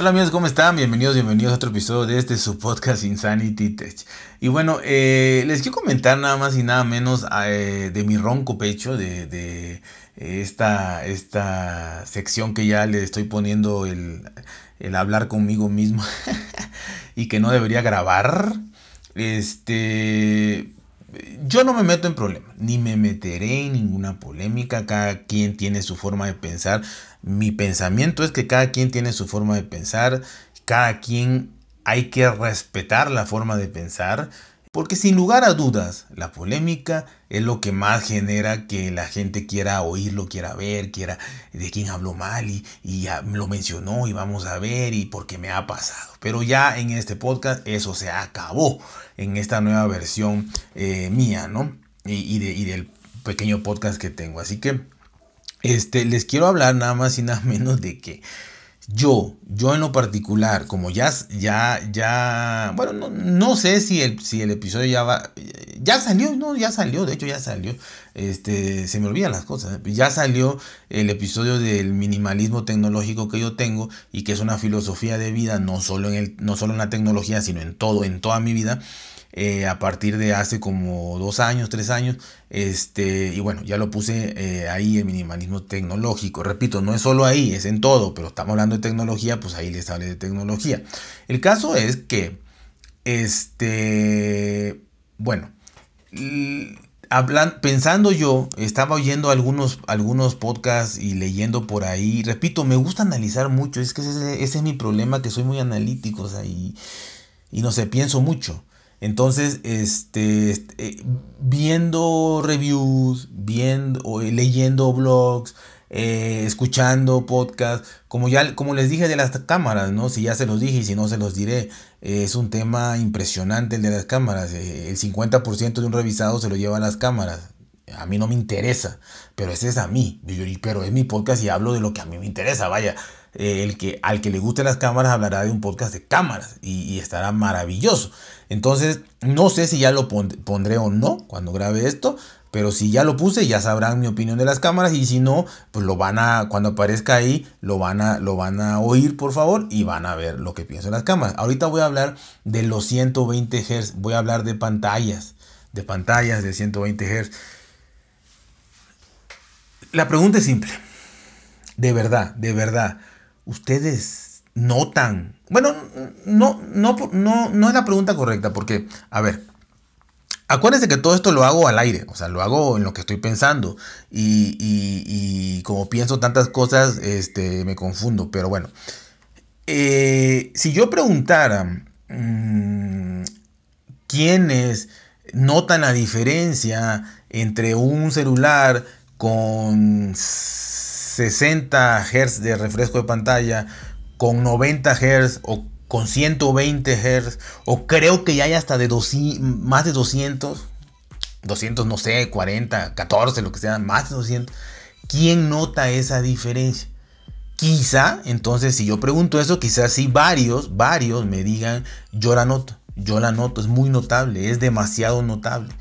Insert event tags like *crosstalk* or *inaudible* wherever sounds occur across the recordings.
Hola amigos, ¿cómo están? Bienvenidos, bienvenidos a otro episodio de este su podcast Insanity Tech. Y bueno, eh, les quiero comentar nada más y nada menos eh, de mi ronco pecho, de, esta, esta sección que ya le estoy poniendo el, el hablar conmigo mismo *laughs* y que no debería grabar. Este, yo no me meto en problemas, ni me meteré en ninguna polémica, cada quien tiene su forma de pensar. Mi pensamiento es que cada quien tiene su forma de pensar, cada quien hay que respetar la forma de pensar, porque sin lugar a dudas, la polémica es lo que más genera que la gente quiera oírlo, quiera ver, quiera de quién habló mal y, ya lo mencionó y vamos a ver y porque me ha pasado. Pero ya en este podcast eso se acabó en esta nueva versión eh, mía, ¿no? Y, y del pequeño podcast que tengo. Así que este, les quiero hablar nada más y nada menos de que yo, yo en lo particular, como ya, ya, ya, bueno, no, no, sé si el, si el episodio ya va, ya salió, no, ya salió, de hecho ya salió, este, se me olvidan las cosas, ya salió el episodio del minimalismo tecnológico que yo tengo y que es una filosofía de vida, no solo en, el, no solo en la tecnología, sino en todo, en toda mi vida. Eh, a partir de hace como dos años, tres años. Este, y bueno, ya lo puse eh, ahí el minimalismo tecnológico. Repito, no es solo ahí, es en todo, pero estamos hablando de tecnología, pues ahí les hablé de tecnología. El caso es que, este, bueno, Hablan, pensando yo, estaba oyendo algunos, algunos podcasts y leyendo por ahí. Repito, me gusta analizar mucho. Es que ese, es mi problema, que soy muy analítico. y, y no sé, pienso mucho. Entonces, este, este viendo reviews, viendo, leyendo blogs, eh, escuchando podcasts, como ya, como les dije de las cámaras, ¿no? Si ya se los dije y si no se los diré, eh, es un tema impresionante el de las cámaras. el 50% de un revisado se lo lleva a las cámaras. A mí no me interesa, pero ese es a mí. Pero es mi podcast y hablo de lo que a mí me interesa. Vaya, eh, el que, al que le guste las cámaras hablará de un podcast de cámaras y, estará maravilloso. Entonces, no sé si ya lo pondré o no cuando grabe esto, pero si ya lo puse, ya sabrán mi opinión de las cámaras. Y si no, pues lo van a, cuando aparezca ahí, lo van a, lo van a oír, por favor, y van a ver lo que pienso las cámaras. Ahorita voy a hablar de los 120 Hz. Voy a hablar de pantallas, de pantallas de 120 Hz. La pregunta es simple. De verdad, de verdad ustedes notan? Bueno, no, no, no, no es la pregunta correcta, porque, a ver, acuérdense que todo esto lo hago al aire, o sea, lo hago en lo que estoy pensando. Y, como pienso tantas cosas, este, me confundo, pero bueno. Eh, si yo preguntara mmm, quiénes notan la diferencia entre un celular con 60 Hz de refresco de pantalla, con 90 Hz o con 120 Hz, o creo que ya hay hasta de más de 200, 200 no sé, 40, 14, lo que sea, más de 200. ¿Quién nota esa diferencia? Quizá, entonces, si yo pregunto eso, quizás sí varios, varios me digan, yo la noto, yo la noto, es muy notable, es demasiado notable.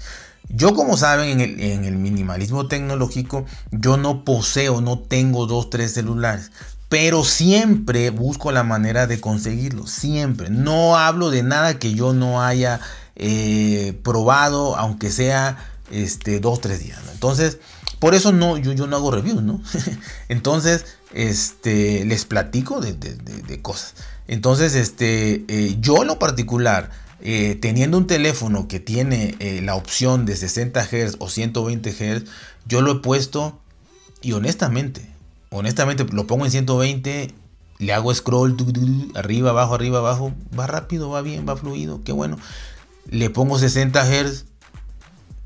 Yo como saben en el, minimalismo tecnológico yo no poseo, no tengo dos, tres celulares. Pero siempre busco la manera de conseguirlo. Siempre. No hablo de nada que yo no haya eh, probado, aunque sea este, dos, tres días. Entonces, por eso no, yo, yo no hago reviews, ¿no? *laughs* Entonces, este, les platico de, cosas. Entonces, este, eh, yo en lo particular, eh, teniendo un teléfono que tiene eh, la opción de 60 Hz o 120 Hz, yo lo he puesto y honestamente, honestamente lo pongo en 120, le hago scroll arriba, abajo, arriba, abajo, va rápido, va bien, va fluido, qué bueno. Le pongo 60 Hz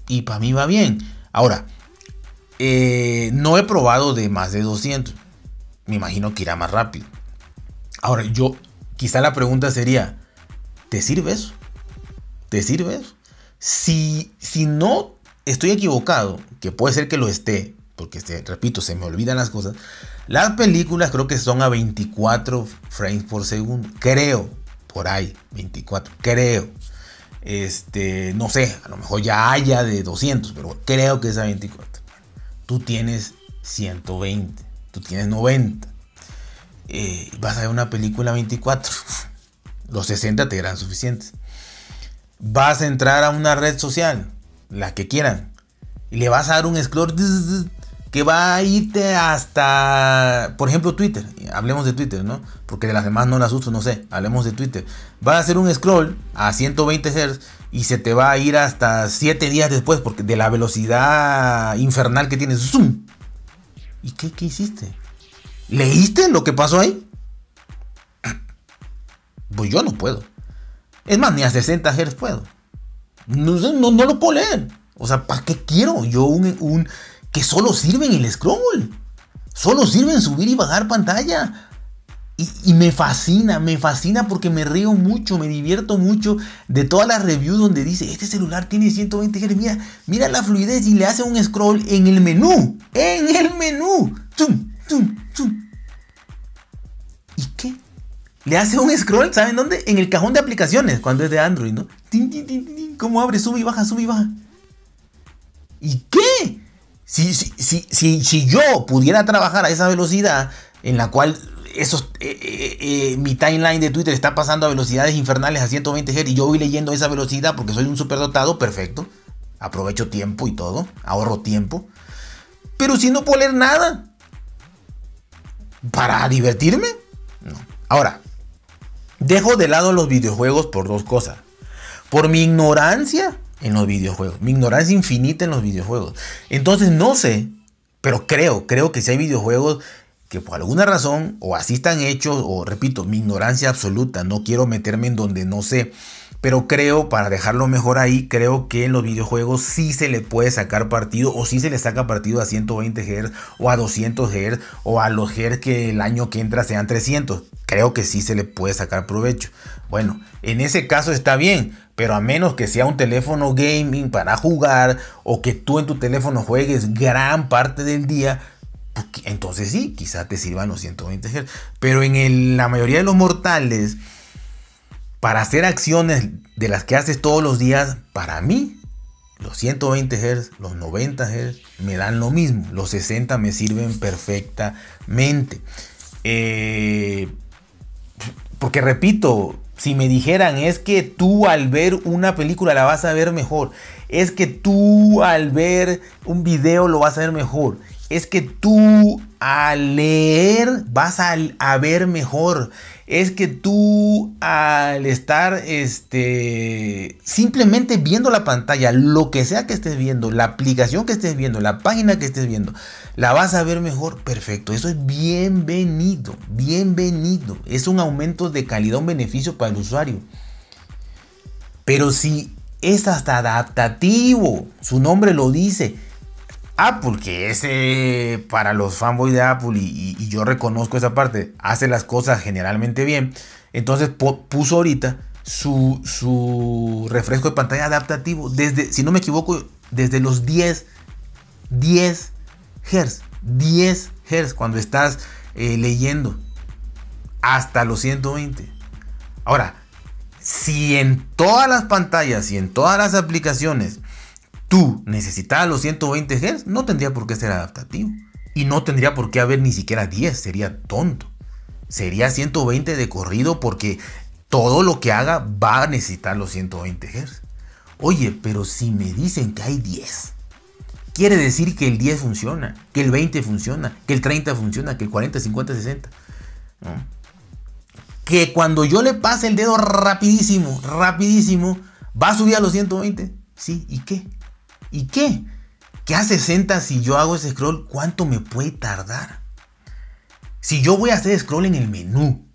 y para mí va bien. Ahora, eh, no he probado de más de 200. Me imagino que irá más rápido. Ahora, yo, quizá la pregunta sería, ¿te sirve eso? ¿Te sirve? Si, si no estoy equivocado, que puede ser que lo esté, porque repito, se me olvidan las cosas, las películas creo que son a 24 frames por segundo. Creo, por ahí, 24, creo. Este, no sé, a lo mejor ya haya de 200, pero creo que es a 24. Tú tienes 120, tú tienes 90. eh, vas a ver una película 24. Los 60 te eran suficientes. Vas a entrar a una red social, la que quieran, y le vas a dar un scroll que va a irte hasta, por ejemplo, Twitter. Hablemos de Twitter, ¿no? Porque de las demás no las uso, no sé. Hablemos de Twitter. Va a hacer un scroll a 120 Hz y se te va a ir hasta 7 días después porque de la velocidad infernal que tienes. ¡Zoom! ¿Y qué hiciste? ¿Leíste lo que pasó ahí? *clears throat* Pues yo no puedo. Es más, ni a 60 Hz puedo. No, lo puedo leer. O sea, ¿para qué quiero yo un, que solo sirven el scroll. Solo sirven subir y bajar pantalla. Y, me fascina, me fascina porque me río mucho, me divierto mucho de todas las reviews donde dice, este celular tiene 120 Hz, mira, mira la fluidez y le hace un scroll en el menú, en el menú. ¿Y Le hace un scroll, ¿saben dónde? En el cajón de aplicaciones, cuando es de Android, ¿no? ¿Cómo abre? Sube y baja, sube y baja. ¿Y qué? Si, si, si, si, yo pudiera trabajar a esa velocidad en la cual esos, eh, eh, eh, mi timeline de Twitter está pasando a velocidades infernales a 120 Hz y yo voy leyendo esa velocidad porque soy un superdotado, perfecto. Aprovecho tiempo y todo, ahorro tiempo. Pero si no puedo leer nada, ¿para divertirme? No. Ahora, dejo de lado los videojuegos por dos cosas. Por mi ignorancia en los videojuegos. Mi ignorancia infinita en los videojuegos. Entonces no sé, pero creo, creo que si hay videojuegos que por alguna razón o así están hechos, o repito, mi ignorancia absoluta, no quiero meterme en donde no sé. Pero creo, para dejarlo mejor ahí, creo que en los videojuegos sí se le puede sacar partido o sí se le saca partido a 120 Hz o a 200 Hz o a los Hz que el año que entra sean 300. Creo que sí se le puede sacar provecho. Bueno, en ese caso está bien, pero a menos que sea un teléfono gaming para jugar o que tú en tu teléfono juegues gran parte del día, entonces sí, quizá te sirvan los 120 Hz. Pero en la mayoría de los mortales para hacer acciones de las que haces todos los días, para mí, los 120 Hz, los 90 Hz me dan lo mismo. Los 60 me sirven perfectamente. Eh, porque repito, si me dijeran es que tú al ver una película la vas a ver mejor, es que tú al ver un video lo vas a ver mejor, es que tú al leer vas a, ver mejor, es que tú al estar este, simplemente viendo la pantalla, lo que sea que estés viendo, la aplicación que estés viendo, la página que estés viendo, la vas a ver mejor, perfecto. Eso es bienvenido, bienvenido. Es un aumento de calidad, un beneficio para el usuario. Pero si es hasta adaptativo, su nombre lo dice, Apple, que es para los fanboys de Apple y, yo reconozco esa parte, hace las cosas generalmente bien. Entonces puso ahorita su, su, refresco de pantalla adaptativo desde, si no me equivoco, desde los 10, 10 Hz, 10 Hz cuando estás eh, leyendo hasta los 120. Ahora, si en todas las pantallas y en todas las aplicaciones tú necesitas los 120 Hz, no tendría por qué ser adaptativo. Y no tendría por qué haber ni siquiera 10, sería tonto. Sería 120 de corrido porque todo lo que haga va a necesitar los 120 Hz. Oye, pero si me dicen que hay 10, quiere decir que el 10 funciona, que el 20 funciona, que el 30 funciona, que el 40, 50, 60. Que cuando yo le pase el dedo rapidísimo, rapidísimo, va a subir a los 120. Sí, ¿y qué? ¿Y qué? ¿Qué a 60 si yo hago ese scroll? ¿Cuánto me puede tardar? Si yo voy a hacer scroll en el menú,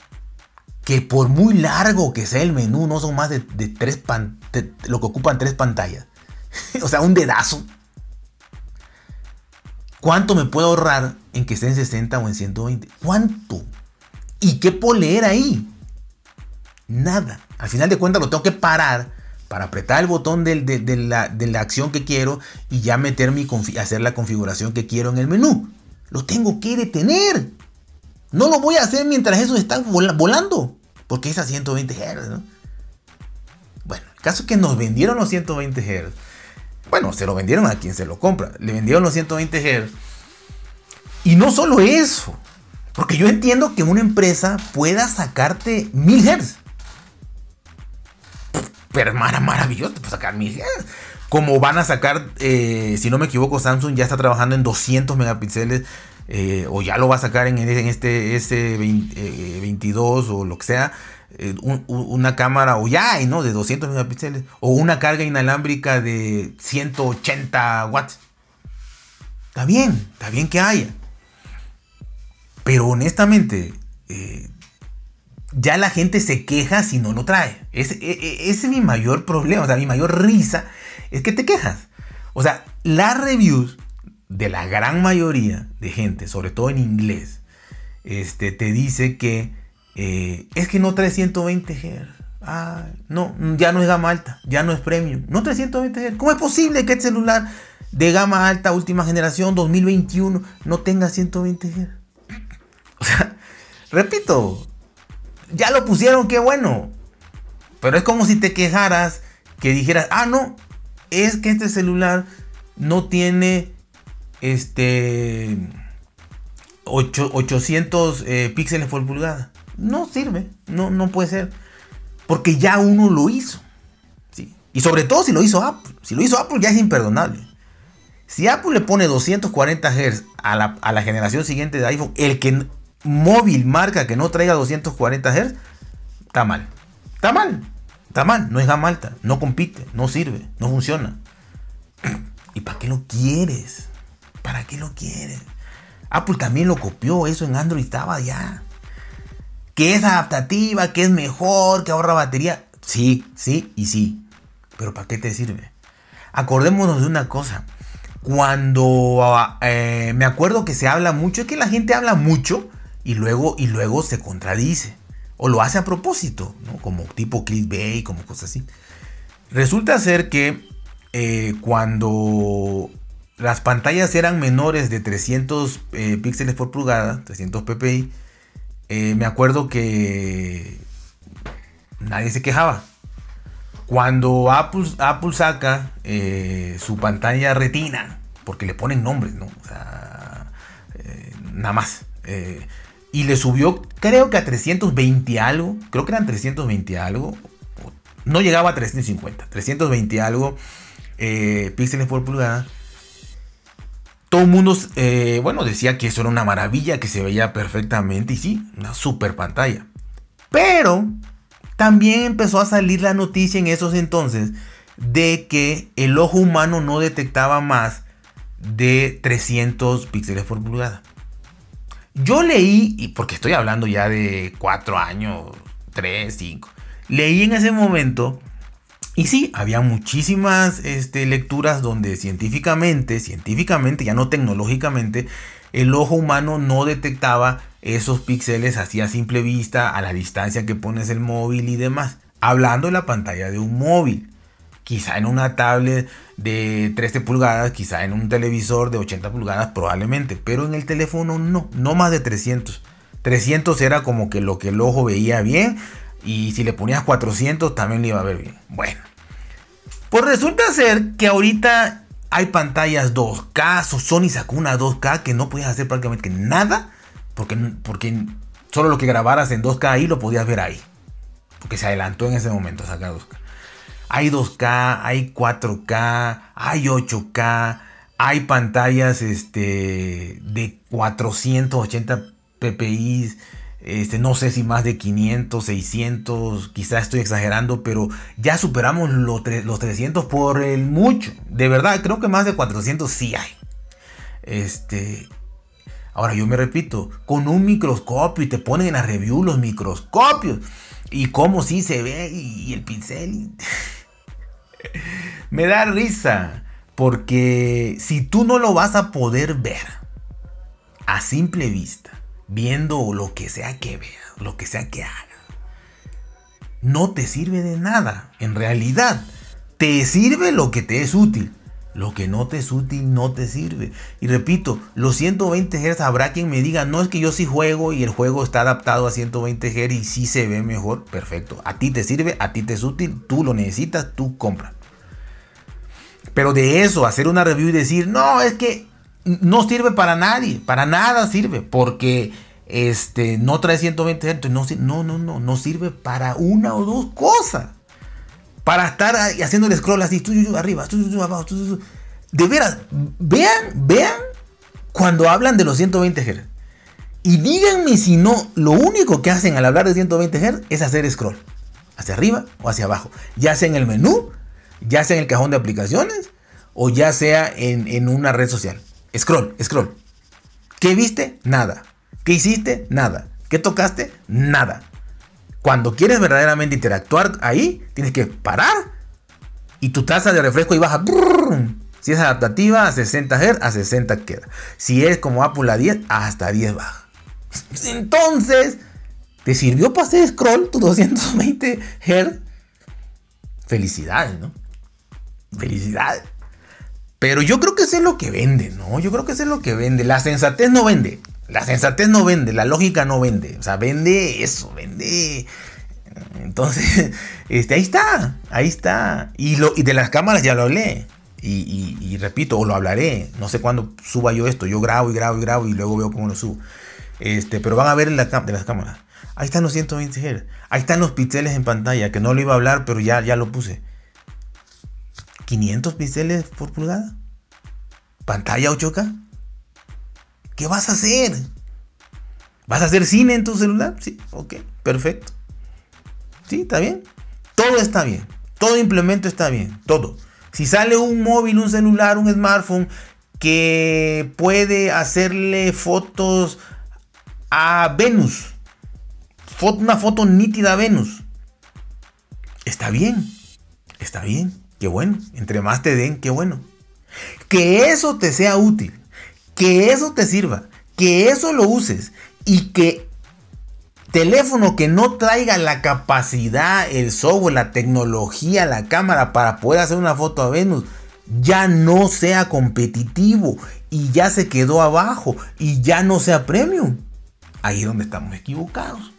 que por muy largo que sea el menú, no son más de, tres lo que ocupan tres pantallas. *laughs* o sea, un dedazo. ¿Cuánto me puedo ahorrar en que esté en 60 o en 120? ¿Cuánto? ¿Y qué puedo leer ahí? Nada. Al final de cuentas lo tengo que parar para apretar el botón de, la, acción que quiero y ya meter mi hacer la configuración que quiero en el menú. Lo tengo que detener. No lo voy a hacer mientras eso está volando. Porque es a 120 Hz. Bueno, el caso es que nos vendieron los 120 Hz. Bueno, se lo vendieron a quien se lo compra. Le vendieron los 120 Hz. Y no solo eso. Porque yo entiendo que una empresa pueda sacarte 1000 Hz. Hermana, maravilloso, te sacar 1000 Hz. Como van a sacar, eh, si no me equivoco, Samsung ya está trabajando en 200 megapíxeles. Eh, o ya lo va a sacar en, este S22 eh, o lo que sea. una cámara, o ya hay, ¿no? De 200 megapíxeles. O una carga inalámbrica de 180 watts. Está bien, está bien que haya. Pero honestamente, ya la gente se queja si no lo trae. Ese, e, e, ese, es mi mayor problema, o sea, mi mayor risa es que te quejas. O sea, las reviews de la gran mayoría de gente, sobre todo en inglés, este, te dice que eh, es que no trae 120 Hz. Ah, no, ya no es gama alta, ya no es premium. No trae 120 Hz. ¿Cómo es posible que este celular de gama alta, última generación, 2021, no tenga 120 Hz? *clears throat* O sea, repito, ya lo pusieron, qué bueno. Pero es como si te quejaras que dijeras, ah, no, es que este celular no tiene este 800 eh, píxeles por pulgada. No sirve, no, no puede ser. Porque ya uno lo hizo. ¿sí? Y sobre todo si lo hizo Apple. Si lo hizo Apple ya es imperdonable. Si Apple le pone 240 Hz a la, a la generación siguiente de iPhone, el que móvil marca que no traiga 240 Hz, está mal. Está mal. Está mal. No es gama alta. No compite. No sirve. No funciona. *clears throat* ¿Y para qué lo quieres? ¿Para qué lo quieres? Apple también lo copió. Eso en Android estaba ya. Que es adaptativa, que es mejor, que ahorra batería. Sí, sí y sí. Pero ¿para qué te sirve? Acordémonos de una cosa. Cuando eh, me acuerdo que se habla mucho, es que la gente habla mucho y luego, y luego se contradice. O lo hace a propósito, como tipo clickbait, como cosas así. Resulta ser que eh, cuando las pantallas eran menores de 300 eh, píxeles por pulgada, 300 ppi, eh, me acuerdo que nadie se quejaba. Cuando Apple, Apple saca su pantalla retina, porque le ponen nombres, ¿no? O sea, nada más y le subió creo que a 320 algo, creo que eran 320 algo, no llegaba a 350, 320 algo eh, píxeles por pulgada. Todo el mundo, eh, bueno, decía que eso era una maravilla, que se veía perfectamente y sí, una super pantalla. Pero también empezó a salir la noticia en esos entonces de que el ojo humano no detectaba más de 300 píxeles por pulgada. Yo leí, y porque estoy hablando ya de cuatro años, tres, cinco, leí en ese momento, y sí, había muchísimas este, lecturas donde científicamente, científicamente, ya no tecnológicamente, el ojo humano no detectaba esos píxeles así a simple vista, a la distancia que pones el móvil y demás. Hablando de la pantalla de un móvil quizá en una tablet de 13 pulgadas, quizá en un televisor de 80 pulgadas probablemente, pero en el teléfono no, no más de 300. 300 era como que lo que el ojo veía bien y si le ponías 400 también le iba a ver bien. Bueno, pues resulta ser que ahorita hay pantallas 2K, Sony sacó una 2K que no podías hacer prácticamente nada porque, porque solo lo que grabaras en 2K ahí lo podías ver ahí. Porque se adelantó en ese momento sacar 2K. Hay 2K, hay 4K, hay 8K, hay pantallas este, de 480 ppi, este, no sé si más de 500, 600, quizás estoy exagerando, pero ya superamos los, los 300 por el mucho. De verdad, creo que más de 400 sí hay. Este, ahora yo me repito, con un microscopio y te ponen en la review los microscopios y cómo sí se ve y, el pincel. Me da risa. Porque si tú no lo vas a poder ver a simple vista, viendo lo que sea que vea, lo que sea que haga, no te sirve de nada. En realidad, te sirve lo que te es útil. Lo que no te es útil no te sirve. Y repito, los 120 Hz habrá quien me diga, no es que yo sí juego y el juego está adaptado a 120 Hz y sí se ve mejor. Perfecto. A ti te sirve, a ti te es útil, tú lo necesitas, tú compra. Pero de eso, hacer una review y decir, no, es que no sirve para nadie, para nada sirve, porque este, no trae 120 Hz. No, no, no, no, no sirve para una o dos cosas. Para estar haciendo el scroll así, arriba, abajo. De veras, vean, vean cuando hablan de los 120 Hz. Y díganme si no, lo único que hacen al hablar de 120 Hz es hacer scroll. Hacia arriba o hacia abajo. Ya sea en el menú, ya sea en el cajón de aplicaciones o ya sea en, en una red social. Scroll, scroll. ¿Qué viste? Nada. ¿Qué hiciste? Nada. ¿Qué tocaste? Nada. Cuando quieres verdaderamente interactuar ahí, tienes que parar y tu tasa de refresco y baja. Si es adaptativa a 60 Hz, a 60 queda. Si es como Apple a 10, hasta 10 baja. Entonces, ¿te sirvió para hacer scroll tu 220 Hz? Felicidades, ¿no? Felicidades. Pero yo creo que eso es lo que vende, ¿no? Yo creo que eso es lo que vende. La sensatez no vende. La sensatez no vende, la lógica no vende. O sea, vende eso, vende. Entonces, *laughs* este, ahí está, ahí está. Y, lo, y de las cámaras ya lo hablé. Y, repito, o lo hablaré. No sé cuándo suba yo esto. Yo grabo y grabo y grabo y luego veo cómo lo subo. Este, pero van a ver en la de las cámaras. Ahí están los 120 Hz. Ahí están los píxeles en pantalla, que no lo iba a hablar, pero ya, ya lo puse. 500 píxeles por pulgada. Pantalla 8K. ¿Qué vas a hacer? ¿Vas a hacer cine en tu celular? Sí, ok, perfecto. Sí, está bien. Todo está bien. Todo implemento está bien. Todo. Si sale un móvil, un celular, un smartphone que puede hacerle fotos a Venus. Una foto nítida a Venus. Está bien. Está bien. Qué bueno. Entre más te den, qué bueno. Que eso te sea útil que eso te sirva, que eso lo uses y que teléfono que no traiga la capacidad, el software, la tecnología, la cámara para poder hacer una foto a Venus, ya no sea competitivo y ya se quedó abajo y ya no sea premium. Ahí es donde estamos equivocados.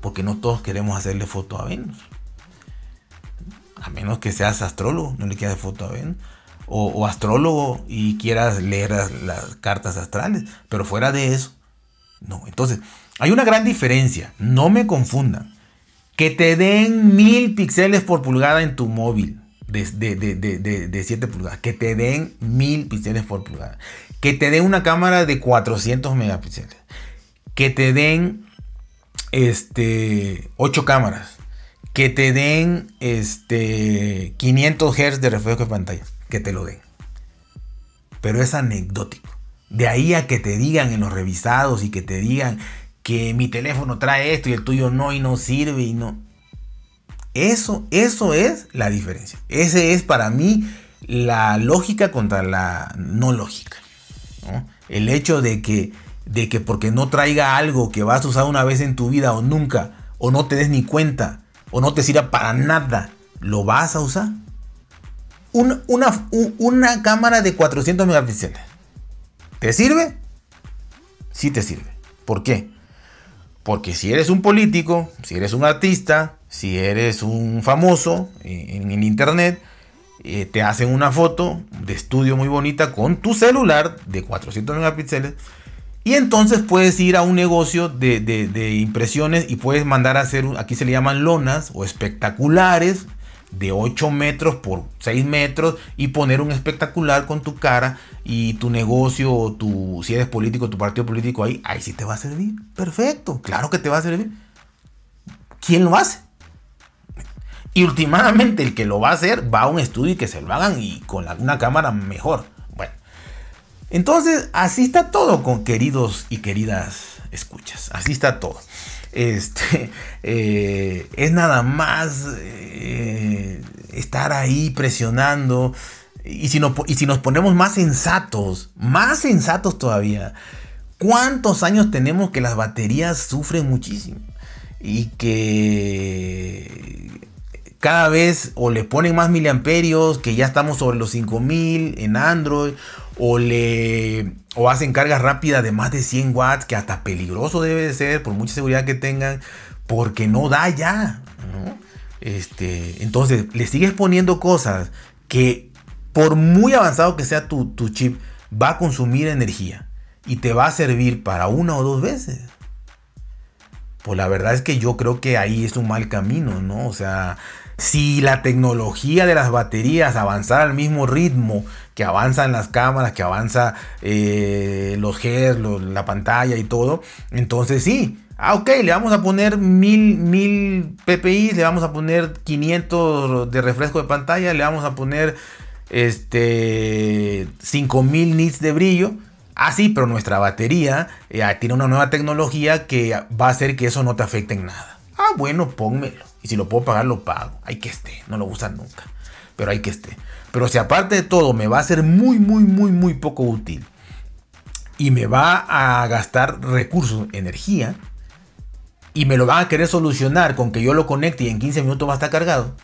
Porque no todos queremos hacerle foto a Venus. A menos que seas astrólogo, no le quieras foto a Venus o, astrólogo y quieras leer las, cartas astrales. Pero fuera de eso, no. Entonces, hay una gran diferencia. No me confundan. Que te den mil píxeles por pulgada en tu móvil de, de, 7 pulgadas. Que te den mil píxeles por pulgada. Que te den una cámara de 400 megapíxeles. Que te den este, 8 cámaras. Que te den este, 500 Hz de reflejo de pantalla que te lo den. Pero es anecdótico. De ahí a que te digan en los revisados y que te digan que mi teléfono trae esto y el tuyo no y no sirve y no. Eso, eso es la diferencia. Ese es para mí la lógica contra la no lógica. El hecho de que, de que porque no traiga algo que vas a usar una vez en tu vida o nunca, o no te des ni cuenta, o no te sirva para nada, lo vas a usar una, una cámara de 400 megapíxeles. ¿Te sirve? Sí te sirve. ¿Por qué? Porque si eres un político, si eres un artista, si eres un famoso en, internet, eh, te hacen una foto de estudio muy bonita con tu celular de 400 megapíxeles. Y entonces puedes ir a un negocio de, de impresiones y puedes mandar a hacer, aquí se le llaman lonas o espectaculares, de 8 metros por 6 metros y poner un espectacular con tu cara y tu negocio o tu, si eres político, tu partido político ahí, ahí sí te va a servir. Perfecto, claro que te va a servir. ¿Quién lo hace? Y últimamente el que lo va a hacer va a un estudio y que se lo hagan y con una cámara mejor. Bueno, entonces así está todo con queridos y queridas escuchas. Así está todo este, *laughs* eh, es nada más eh, estar ahí presionando. Y si, y si nos ponemos más sensatos, más sensatos todavía, ¿cuántos años tenemos que las baterías sufren muchísimo? Y que cada vez o le ponen más miliamperios, que ya estamos sobre los 5000 en Android, o le o hacen cargas rápidas de más de 100 watts, que hasta peligroso debe de ser, por mucha seguridad que tengan, porque no da ya. Este, entonces, le sigues poniendo cosas que, por muy avanzado que sea tu, tu chip, va a consumir energía y te va a servir para una o dos veces. pues la verdad es que yo creo que ahí es un mal camino, ¿no? O sea, si la tecnología de las baterías avanzara al mismo ritmo que avanzan las cámaras, que avanza eh, los GES, la pantalla y todo, entonces sí. Ah, ok, le vamos a poner 1000, 1000 ppi, le vamos a poner 500 de refresco de pantalla, le vamos a poner este 5000 nits de brillo. Ah, sí, pero nuestra batería eh, tiene una nueva tecnología que va a hacer que eso no te afecte en nada. Ah, bueno, pónmelo. Y si lo puedo pagar, lo pago. Hay que esté. No lo usan nunca. Pero hay que esté. Pero si aparte de todo me va a ser muy, muy, muy, muy poco útil. Y me va a gastar recursos, energía. Y me lo van a querer solucionar con que yo lo conecte y en 15 minutos va a estar cargado.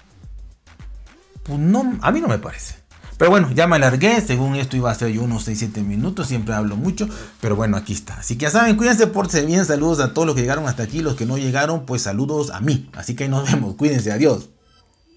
Pues no, a mí no me parece. Pero bueno, ya me alargué. Según esto iba a ser yo unos 6-7 minutos. Siempre hablo mucho. Pero bueno, aquí está. Así que ya saben, cuídense, pórtense bien. Saludos a todos los que llegaron hasta aquí. Los que no llegaron, pues saludos a mí. Así que ahí nos vemos. Cuídense. Adiós.